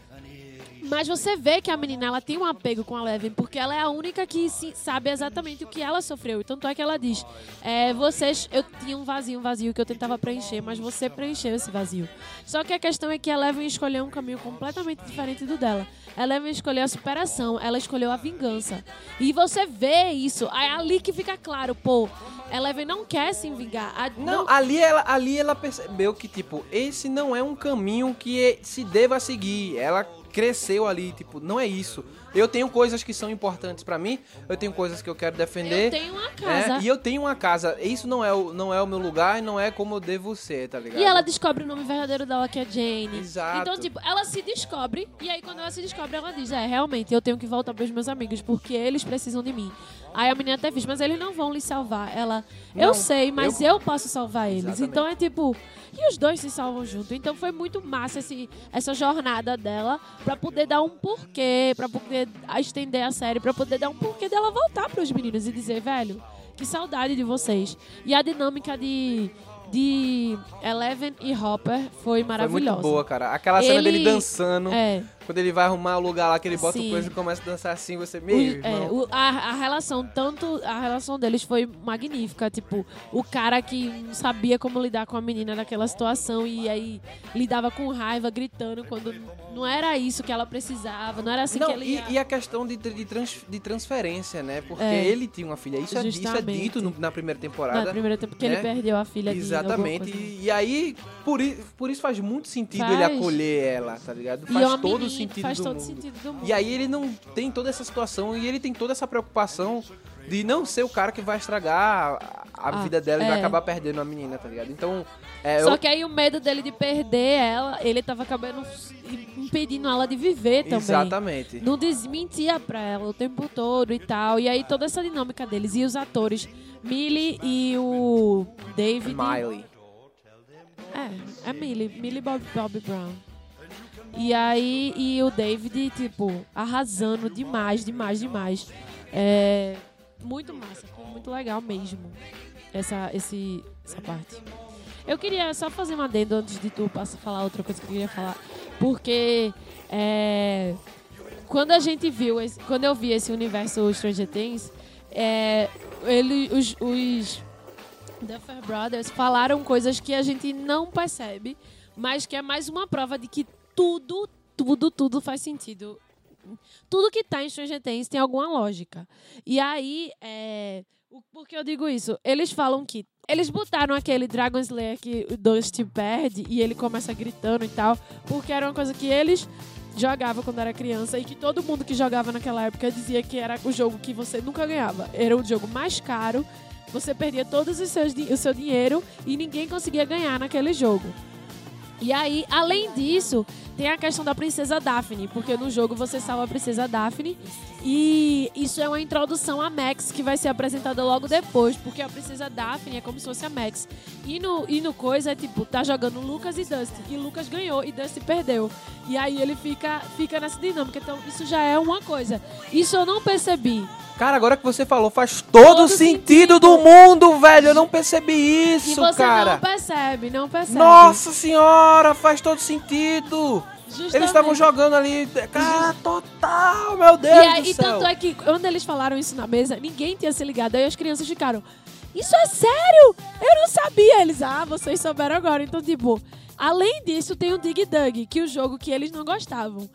mas você vê que a menina ela tem um apego com a Eleven, porque ela é a única que sabe exatamente o que ela sofreu. Tanto é que ela diz: é, vocês, eu tinha um vazio, um vazio que eu tentava preencher, mas você preencheu esse vazio. Só que a questão é que a Eleven escolheu um caminho completamente diferente do dela. A Eleven escolheu a superação, ela escolheu a vingança. E você vê isso, é ali que fica claro, pô, a Eleven não quer se vingar. A- Não, ali ela, ali ela percebeu que, tipo, esse não é um caminho que se deva seguir. Ela cresceu ali, tipo, não é isso. Eu tenho coisas que são importantes pra mim, eu tenho coisas que eu quero defender. eu tenho uma é, casa. e eu tenho uma casa. Isso não é, o, não é o meu lugar e não é como eu devo ser, tá ligado? E ela descobre o nome verdadeiro dela, que é Jane. Exato. Então, tipo, ela se descobre, e aí quando ela se descobre, ela diz, é, realmente, eu tenho que voltar pros meus amigos, porque eles precisam de mim. Aí a menina até diz, mas eles não vão lhe salvar. Ela, eu Não, sei, mas eu, posso salvar eles. Exatamente. Então é tipo, e os dois se salvam junto. Então foi muito massa esse, essa jornada dela pra poder dar um porquê, pra poder estender a série, pra poder dar um porquê dela voltar pros meninos e dizer, velho, que saudade de vocês. E a dinâmica de, de Eleven e Hopper foi Foi maravilhosa. muito boa, cara. Aquela cena Ele- dele dançando, É. quando ele vai arrumar o lugar lá que ele bota Sim. o coisa e começa a dançar assim, você, O- meu é, o- a, a relação, tanto a relação deles foi magnífica. Tipo, o cara que não sabia como lidar com a menina naquela situação e aí lidava com raiva, gritando quando não era isso que ela precisava, não era assim que Não, ele e, ia. e a questão de, de, trans- de transferência, né? Porque É. ele tinha uma filha. Isso, é, isso é dito no- na primeira temporada. Na primeira tempo que né? ele perdeu a filha de Exatamente. coisa. E, e aí, por, por isso faz muito sentido Faz. ele acolher ela, tá ligado? E Faz todo o menina, sentido faz do todo mundo. sentido do mundo. E aí ele não tem toda essa situação e ele tem toda essa preocupação de não ser o cara que vai estragar a, a Ah, vida dela e vai é. acabar perdendo a menina, tá ligado? Então, é, Só eu- que aí o medo dele de perder ela, ele tava acabando impedindo ela de viver também. Exatamente. Não desmentia pra ela o tempo todo e tal. E aí toda essa dinâmica deles. E os atores, Millie e o David. Miley. É, é Millie. Millie Bob, Bob Brown. E aí, e o David, tipo, arrasando demais, demais, demais. É muito massa, foi muito legal mesmo. Essa, esse, essa parte. Eu queria só fazer uma adendo antes de tu passar a falar outra coisa que eu queria falar. Porque é, quando a gente viu, esse- quando eu vi esse universo Stranger Things, é, ele, os, os Duffer Brothers falaram coisas que a gente não percebe, mas que é mais uma prova de que tudo, tudo, tudo faz sentido. Tudo que tá em Stranger Things tem alguma lógica. E aí, é, por que eu digo isso? Eles falam que Eles botaram aquele Dragon Slayer que o Dusty perde e ele começa gritando e tal, porque era uma coisa que eles jogavam quando era criança e que todo mundo que jogava naquela época dizia que era o jogo que você nunca ganhava. Era o jogo mais caro, você perdia todo o seu dinheiro e ninguém conseguia ganhar naquele jogo. E aí, além disso, tem a questão da princesa Daphne, porque no jogo você salva a princesa Daphne e isso é uma introdução a Max que vai ser apresentada logo depois, porque a princesa Daphne é como se fosse a Max. E no, e no coisa é tipo, tá jogando Lucas e Dusty, e Lucas ganhou e Dusty perdeu. E aí ele fica, fica nessa dinâmica, então isso já é uma coisa. Isso eu não percebi. Cara, agora que você falou, faz todo, Todo sentido, sentido. do mundo, velho. Eu não percebi e isso, você cara. não percebe, não percebe. Nossa senhora, faz todo sentido. Justamente. Eles estavam jogando ali. Cara, total, meu E, Deus aí, do e céu. tanto é que quando eles falaram isso na mesa, ninguém tinha se ligado. Aí as crianças ficaram, isso é sério? Eu não sabia. Eles, ah, vocês souberam agora. Então, tipo, além disso, tem o Dig Dug, que é o jogo que eles não gostavam.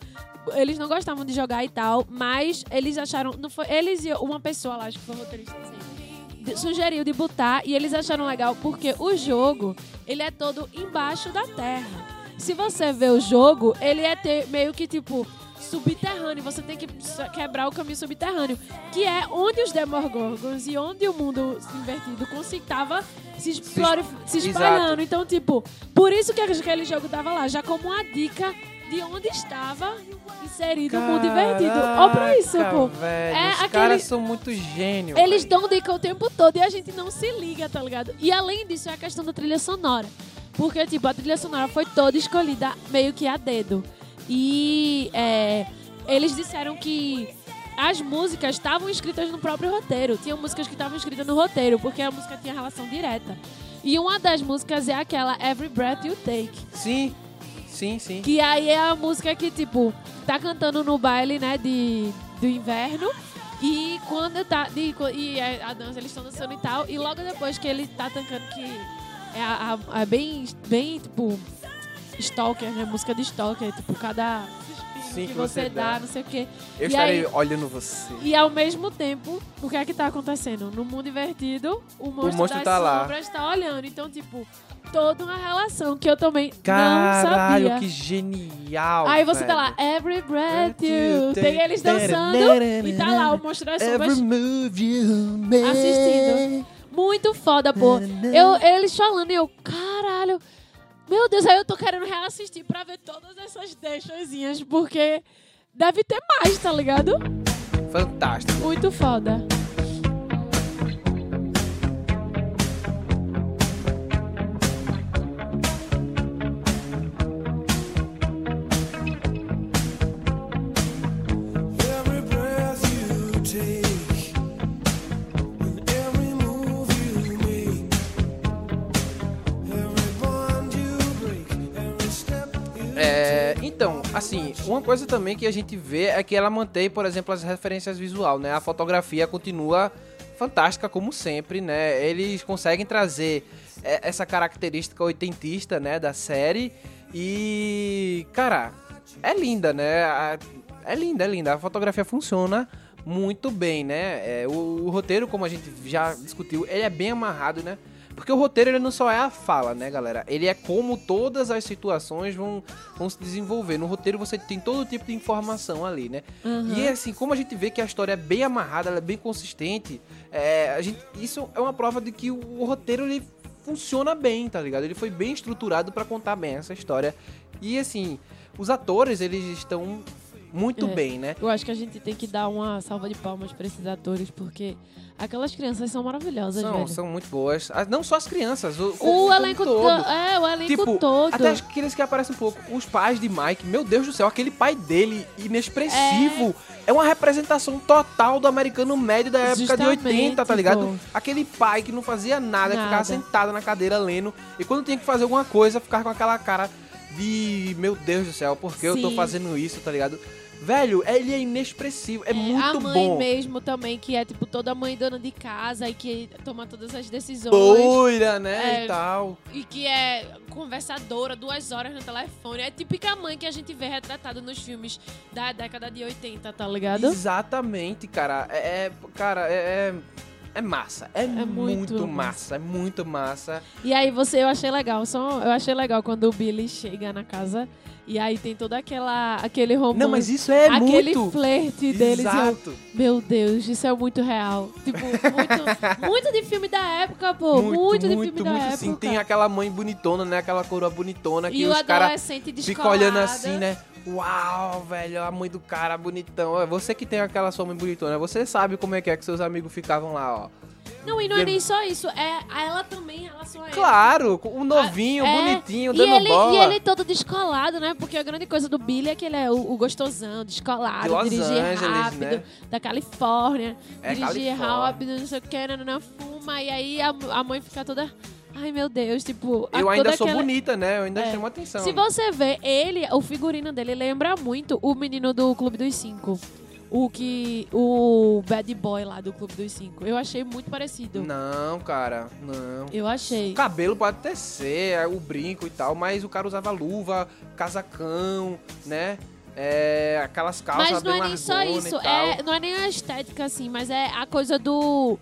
Eles não gostavam de jogar e tal, mas eles acharam. Não foi, eles e uma pessoa lá, acho que foi o roteirista, assim, sugeriu de botar e eles acharam legal porque o jogo ele é todo embaixo da terra. Se você vê o jogo, ele é ter, meio que tipo subterrâneo. Você tem que quebrar o caminho subterrâneo, que é onde os Demogorgons e onde o mundo invertido estava se, explore- se espalhando. exato. Então, tipo, por isso que aquele jogo tava lá, já como uma dica de onde estava inserido o mundo invertido. Ó pra isso, Caraca, pô. Velho, É os aquele- caras são muito gênios. Eles velho. dão dica o tempo todo e a gente não se liga, tá ligado? E além disso, é a questão da trilha sonora. Porque, tipo, a trilha sonora foi toda escolhida meio que a dedo. E é, eles disseram que as músicas estavam escritas no próprio roteiro. Tinham músicas que estavam escritas no roteiro, porque a música tinha relação direta. E uma das músicas é aquela Every Breath You Take. Sim, sim, sim. Que aí é a música que, tipo, tá cantando no baile, né, de, do inverno. E quando tá. de- e a, a dança, eles estão dançando e tal. E logo depois que ele tá tocando que é a, a- a bem, bem, tipo, stalker, né? Música de stalker, tipo, cada Sim, que que você você dá, dá. não sei o quê. Eu E estarei aí- olhando você. E ao mesmo tempo, o que é que tá acontecendo? No mundo invertido, o monstro, monstro das tá lá. tá olhando. Então, tipo, toda uma relação que eu também não Caralho, sabia. que genial. Aí você velho. tá lá, every breath you. Tem eles dançando e tá lá o monstro das sombras assistindo. Muito foda, pô. Eu, eles falando e eu, caralho. Meu Deus, aí eu tô querendo reassistir pra ver todas essas deixazinhas, porque deve ter mais, tá ligado? Fantástico. Muito foda. Assim, uma coisa também que a gente vê é que ela mantém, por exemplo, as referências visual, né? A fotografia continua fantástica como sempre, né? Eles conseguem trazer é, essa característica oitentista, né, da série e, cara, é linda, né? É linda, é linda. A fotografia funciona muito bem, né? É, o, o roteiro, como a gente já discutiu, ele é bem amarrado, né? Porque o roteiro ele não só é a fala, né, galera? Ele é como todas as situações vão, vão se desenvolver. No roteiro você tem todo tipo de informação ali, né? E assim, como a gente vê que a história é bem amarrada, ela é bem consistente, é, a gente, isso é uma prova de que o, o roteiro ele funciona bem, tá ligado? Ele foi bem estruturado pra contar bem essa história. E assim, os atores, eles estão muito É. bem, né? Eu acho que a gente tem que dar uma salva de palmas pra esses atores, porque aquelas crianças são maravilhosas, São, velho. são muito boas. Ah, Não só as crianças, o, O como elenco todo. É, o elenco Tipo, todo. até aqueles que aparecem um pouco. Os pais de Mike, meu Deus do céu, aquele pai dele, inexpressivo. É, uma representação total do americano médio da época de 80, tá Justamente, ligado? pô. Aquele pai que não fazia nada, Nada. ficava sentado na cadeira lendo. E quando tinha que fazer alguma coisa, ficava com aquela cara de meu Deus do céu, por que eu tô Sim. fazendo isso, tá ligado? Velho, ele é inexpressivo, é, muito a mãe bom. mesmo também, que é tipo toda mãe dona de casa e que toma todas as decisões. Doida, né? É. E tal. E que é conversadora duas horas no telefone. É típica mãe que a gente vê retratada nos filmes da década de 80, tá ligado? Exatamente, cara. É, é- cara, é, é- É massa. É, muito muito, massa. massa. É muito massa. E aí você, eu achei legal, só eu achei legal quando o Billy chega na casa e aí tem todo aquela aquele romance. Não, mas isso é aquele muito. flerte deles. e eu, Exato. meu Deus, isso é muito real. Tipo, muito, (laughs) muito de filme da época, pô. Muito, de filme da época. sim. Tem aquela mãe bonitona, né? Aquela coroa bonitona que e o os caras adolescente ficam olhando assim, né? Uau, velho, a mãe do cara bonitão. Você que tem aquela sua mãe bonitona, você sabe como é que é que seus amigos ficavam lá, ó. Não, e não é nem só isso, é ela também em relação a ele. Claro, o novinho, É, bonitinho, e dando ele, bola. E ele todo descolado, né? Porque a grande coisa do Billy é que ele é o, o gostosão, descolado, De Los dirigir Angeles, rápido, né? da Califórnia, É, dirigir Califórnia. rápido, não sei o que, não, não, fuma, e aí a, a mãe fica toda. Ai meu Deus, tipo. Eu ainda sou aquela- bonita, né? Eu ainda É. chamo atenção. Se você vê ele, o figurino dele lembra muito o menino do Clube dos Cinco. O que. O bad boy lá do Clube dos Cinco. Eu achei muito parecido. Não, cara, não. Eu achei. O cabelo pode até ser, é, o brinco e tal, mas o cara usava luva, casacão, né? É, aquelas calças Mas não é nem só isso, é, não é nem a estética, assim, mas é a coisa do.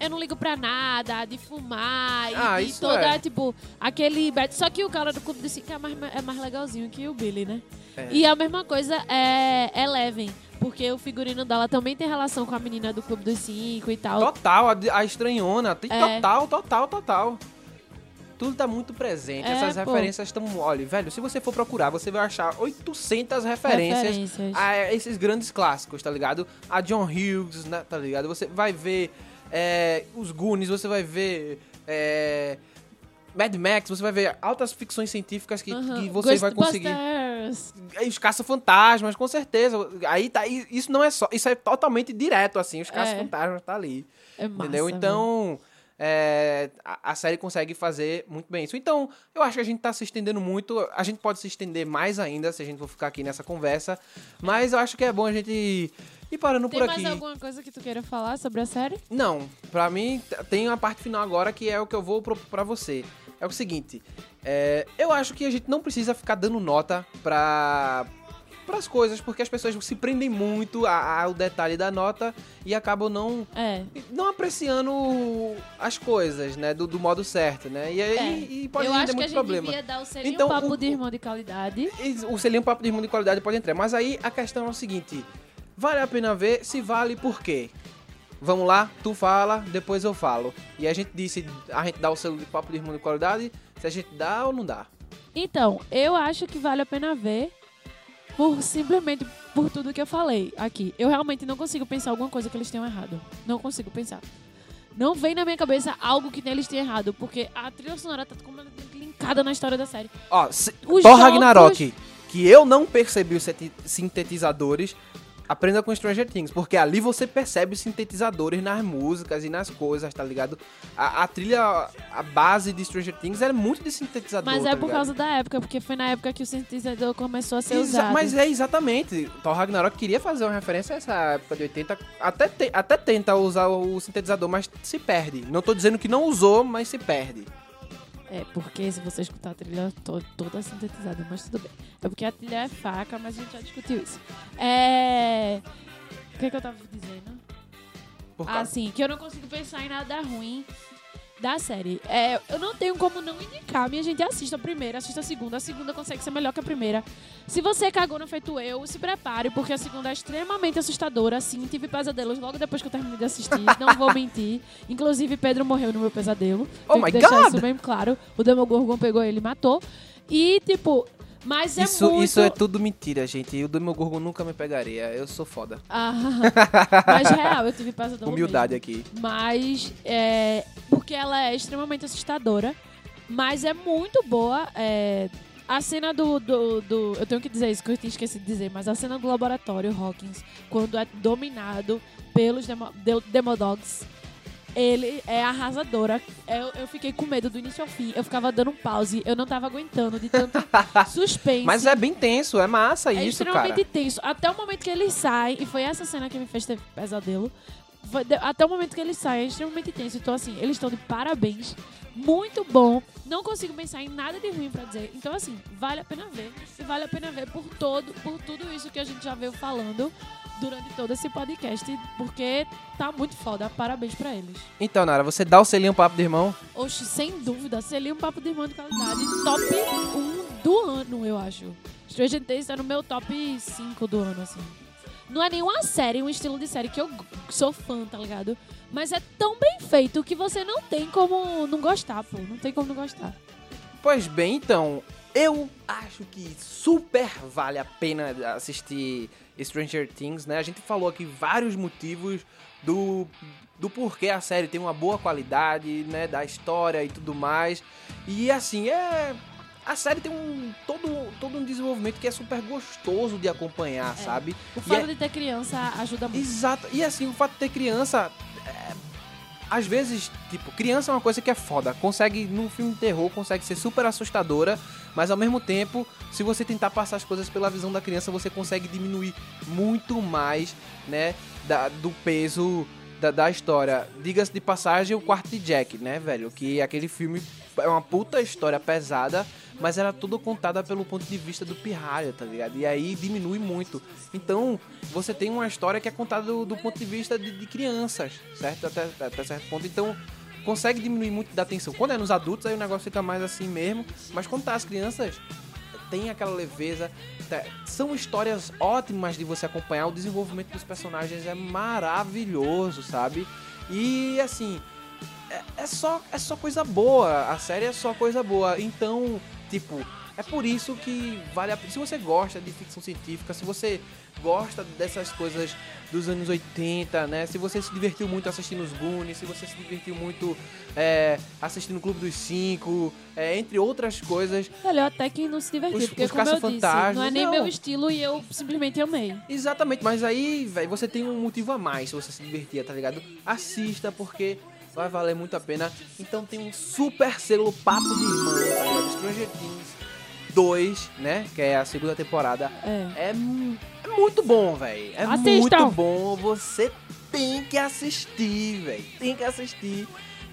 Eu não ligo pra nada, de fumar, e- Ah, e, toda, é. tipo, aquele. Só que o cara do Clube dos Cinco é mais, é mais legalzinho que o Billy, né? É. E a mesma coisa é Eleven, porque o figurino dela também tem relação com a menina do Clube dos Cinco e tal. Total, a, a estranhona, tem É. total, total, total. Tudo tá muito presente, É, essas pô. referências estão... Olha, velho, se você for procurar, você vai achar 800 referências, Referências. a esses grandes clássicos, tá ligado? A John Hughes, né, tá ligado? Você vai ver é, os Goonies, você vai ver... é, Mad Max, você vai ver altas ficções científicas que, que você vai conseguir. Aí Os caça-fantasmas, com certeza. Aí tá. Isso não é só. Isso é totalmente direto, assim. Os caça-fantasmas tá ali. É massa, entendeu? velho. Então. é, a, a série consegue fazer muito bem isso. Então, eu acho que a gente tá se estendendo muito. A gente pode se estender mais ainda se a gente for ficar aqui nessa conversa. Mas eu acho que é bom a gente ir parando Tem por mais aqui. alguma coisa que tu queira falar sobre a série? Não, pra mim tem uma parte final agora que é o que eu vou propor pra você. É o seguinte, é, eu acho que a gente não precisa ficar dando nota pra as coisas, porque as pessoas se prendem muito ao detalhe da nota e acabam não É. não apreciando as coisas, né, do, do modo certo, né? E aí É. e pode Eu render acho que a muito gente problema. devia dar o selinho Então, papo o- de irmão de qualidade. E O selinho papo de irmão de qualidade pode entrar, mas aí a questão é o seguinte: vale a pena ver se vale por quê? Vamos lá, tu fala, depois eu falo. E a gente disse, a gente dá o selo de papo de irmão de qualidade, se a gente dá ou não dá. Então, eu acho que vale a pena ver por simplesmente por tudo que eu falei aqui. Eu realmente não consigo pensar alguma coisa que eles tenham errado. Não consigo pensar. Não vem na minha cabeça algo que eles tenham errado, porque a trilha sonora tá completamente linkada na história da série. Ó, se, Thor jogos- Ragnarok, que eu não percebi os sintetizadores, aprenda com Stranger Things, porque ali você percebe os sintetizadores nas músicas e nas coisas, tá ligado? A, a trilha, a base de Stranger Things é muito de sintetizador. Mas é tá por ligado? causa da época, porque foi na época que o sintetizador começou a ser Exa- usado. Mas é exatamente. Thor Ragnarok queria fazer uma referência a essa época de 80. Até, te- até tenta usar o sintetizador, mas se perde. Não tô dizendo que não usou, mas se perde. É, porque se você escutar a trilha to- toda sintetizada, mas tudo bem. É porque a trilha é faca, mas a gente já discutiu isso. É. O que, que eu tava dizendo? Por Ah, causa- sim, que eu não consigo pensar em nada ruim da série. É, eu não tenho como não indicar. Minha gente assista a primeira, assista a segunda. A segunda consegue ser melhor que a primeira. Se você cagou no feito eu, se prepare, porque a segunda é extremamente assustadora. Sim, tive pesadelos logo depois que eu terminei de assistir. não vou mentir. Inclusive, Pedro morreu no meu pesadelo. Oh Tenho my que deixar God! isso bem claro. O Demogorgon pegou ele e matou. E, tipo, mas é isso, muito... isso é tudo mentira, gente. E o Demogorgon nunca me pegaria. Eu sou foda. Ah, (laughs) mas real, eu tive pesadelo Humildade mesmo. aqui. Mas é. Porque ela é extremamente assustadora. Mas é muito boa. é, a cena do, do, do- Eu tenho que dizer isso que eu tinha esquecido de dizer, mas a cena do laboratório Hawkins, quando é dominado pelos demo, de- Demodogs, ele é arrasadora. Eu, eu fiquei com medo do início ao fim. Eu ficava dando um pause. Eu não tava aguentando de tanto (laughs) suspense. Mas é bem tenso, é massa É isso, extremamente cara. tenso. Até o momento que eles saem, e foi essa cena que me fez ter pesadelo. foi até o momento que eles saem, é extremamente tenso. Então, assim, eles estão de parabéns muito bom. Não consigo pensar em nada de ruim pra dizer. Então, assim, vale a pena ver. E vale a pena ver por todo, por tudo isso que a gente já veio falando durante todo esse podcast, porque tá muito foda. Parabéns pra eles. Então, Nara, você dá o selinho papo de irmão? Oxe, sem dúvida, um papo de irmão de qualidade. Top 1 do ano, eu acho. Stranger Things tá no meu top 5 do ano, assim. Não é nenhuma série, um estilo de série que eu sou fã, tá ligado? Mas é tão bem feito que você não tem como não gostar, pô. Não tem como não gostar. Pois bem, então, eu acho que super vale a pena assistir Stranger Things, né? A gente falou aqui vários motivos do, do porquê a série tem uma boa qualidade, né? Da história e tudo mais. E assim, é. A série tem um todo, todo um desenvolvimento que é super gostoso de acompanhar, É. sabe? O fato é- de ter criança ajuda muito. Exato. E assim, o fato de ter criança. é, às vezes, tipo, criança é uma coisa que é foda. Consegue, num filme de terror, consegue ser super assustadora, mas ao mesmo tempo, se você tentar passar as coisas pela visão da criança, você consegue diminuir muito mais, né, da- do peso da, da história. Diga-se de passagem, o quarto de Jack, né, velho? Que aquele filme é uma puta história pesada, mas era tudo contada pelo ponto de vista do pirralha, tá ligado? E aí diminui muito. Então, você tem uma história que é contada do, do ponto de vista de, de crianças, certo? Até, até certo ponto. Então, consegue diminuir muito da atenção. Quando é nos adultos, aí o negócio fica mais assim mesmo. Mas quando tá as crianças, tem aquela leveza. tá- São histórias ótimas de você acompanhar. O desenvolvimento dos personagens é maravilhoso, sabe? E assim, é, é só, é só coisa boa. A série é só coisa boa. Então, tipo, é por isso que vale a pena. Se você gosta de ficção científica, se você gosta dessas coisas dos anos 80, né? Se você se divertiu muito assistindo os Goonies, se você se divertiu muito é, assistindo o Clube dos Cinco, é, entre outras coisas. Melhor até que não se divertiu, Os- porque os como eu disse, não é nem não. meu estilo e eu simplesmente amei. Exatamente, mas aí, velho, você tem um motivo a mais se você se divertir, tá ligado? Assista, porque vai valer muito a pena. Então tem um super selo Papo de Irmão, tá ligado? Stranger Things 2, né? Que é a segunda temporada. É. É, é muito bom, velho. É Assistam! muito bom. Você tem que assistir, velho. Tem que assistir,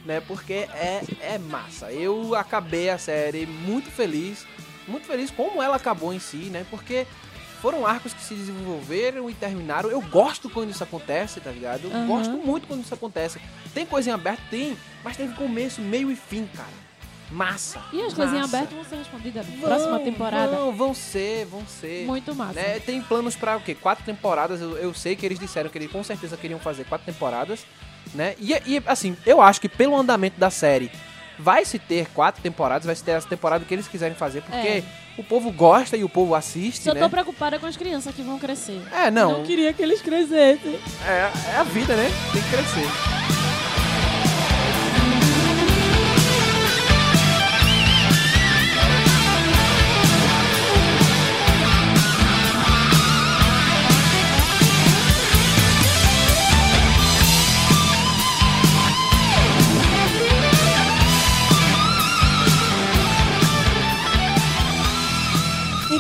né? Porque é, é massa. Eu acabei a série muito feliz. Muito feliz como ela acabou em si, né? Porque foram arcos que se desenvolveram e terminaram. Eu gosto quando isso acontece, tá ligado? Eu Aham. gosto muito quando isso acontece. Tem coisa em aberto? Tem. Mas teve começo, meio e fim, cara. Massa. E as coisinhas abertas vão ser respondidas na próxima temporada. Vão, vão ser, vão ser. Muito massa. Né, tem planos pra o quê? Quatro temporadas. Eu, eu sei que eles disseram que eles com certeza queriam fazer quatro temporadas, né? E, e, assim, eu acho que pelo andamento da série vai se ter quatro temporadas, vai se ter as temporadas que eles quiserem fazer, porque É. o povo gosta e o povo assiste, Só né? tô preocupada com as crianças que vão crescer. É, não, Não queria que eles crescessem. é, é a vida, né? Tem que crescer.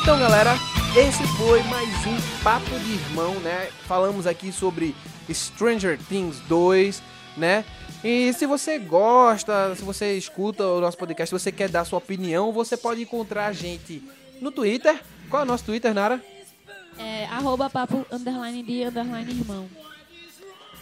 Então, galera, esse foi mais um Papo de Irmão, né? Falamos aqui sobre Stranger Things 2, né? E se você gosta, se você escuta o nosso podcast, se você quer dar sua opinião, você pode encontrar a gente no Twitter. Qual é o nosso Twitter, Nara? É, arroba papo, underline de, underline irmão.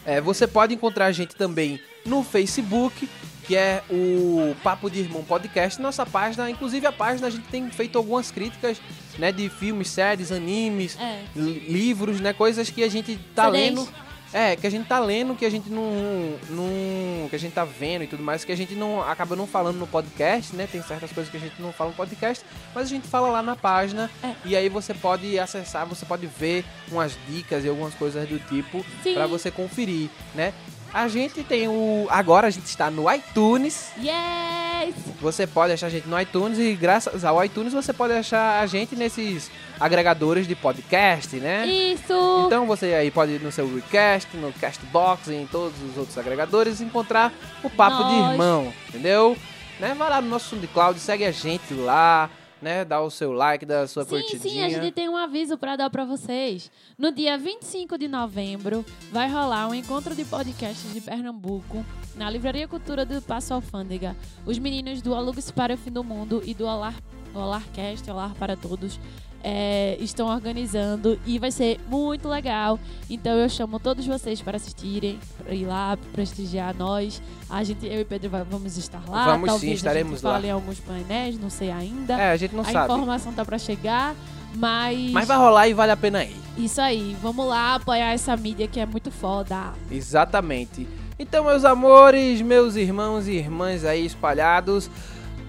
É, você pode encontrar a gente também no Facebook, que é o Papo de Irmão Podcast, nossa página. Inclusive a página a gente tem feito algumas críticas, né, de filmes, séries, animes, É. li- livros, né, coisas que a gente tá lendo. É, que a gente tá lendo, que a gente não, não. que a gente tá vendo e tudo mais, que a gente não acaba não falando no podcast, né? Tem certas coisas que a gente não fala no podcast, mas a gente fala lá na página. É. E aí você pode acessar, você pode ver umas dicas e algumas coisas do tipo pra você conferir, né? A gente tem o. Agora a gente está no iTunes. Yes! Você pode achar a gente no iTunes e graças ao iTunes você pode achar a gente nesses agregadores de podcast, né? Isso! Então você aí pode ir no seu Recast, no Castbox e em todos os outros agregadores encontrar o Papo de Nós. Irmão, entendeu? Né? Vai lá no nosso SoundCloud, segue a gente lá, né? Dá o seu like, dá a sua Sim, curtidinha. sim, a gente tem um aviso para dar para vocês. No dia 25 de novembro, vai rolar um encontro de podcasts de Pernambuco na Livraria Cultura do Passo Alfândega. Os meninos do Alugue-se para o Fim do Mundo e do Olar, Olarcast, Olar para Todos, é, estão organizando e vai ser muito legal. Então eu chamo todos vocês para assistirem, para ir lá, prestigiar nós. A gente, eu e Pedro vamos estar lá. Vamos sim, Talvez a estaremos lá. em alguns painéis, não sei ainda. É, a gente não a sabe. informação tá para chegar, mas Mas vai rolar e vale a pena ir. isso aí, vamos lá apoiar essa mídia que é muito foda. Exatamente. Então, meus amores, meus irmãos e irmãs aí espalhados,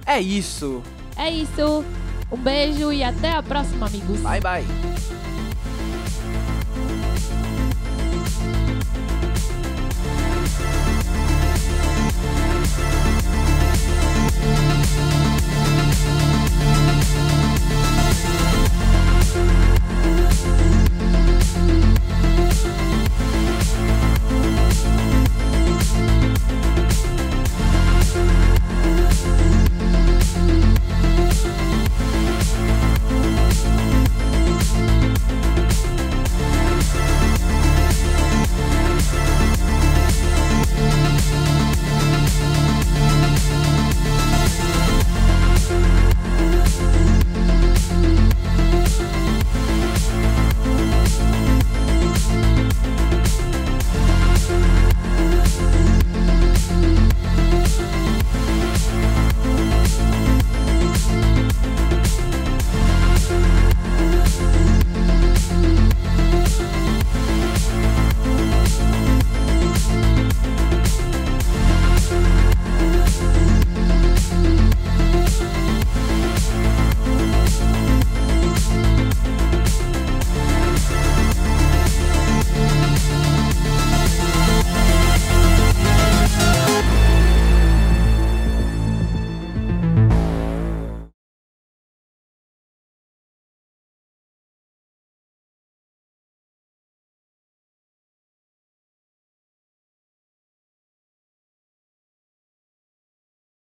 é isso. É isso. Um beijo e até a próxima, amigos. Bye, bye.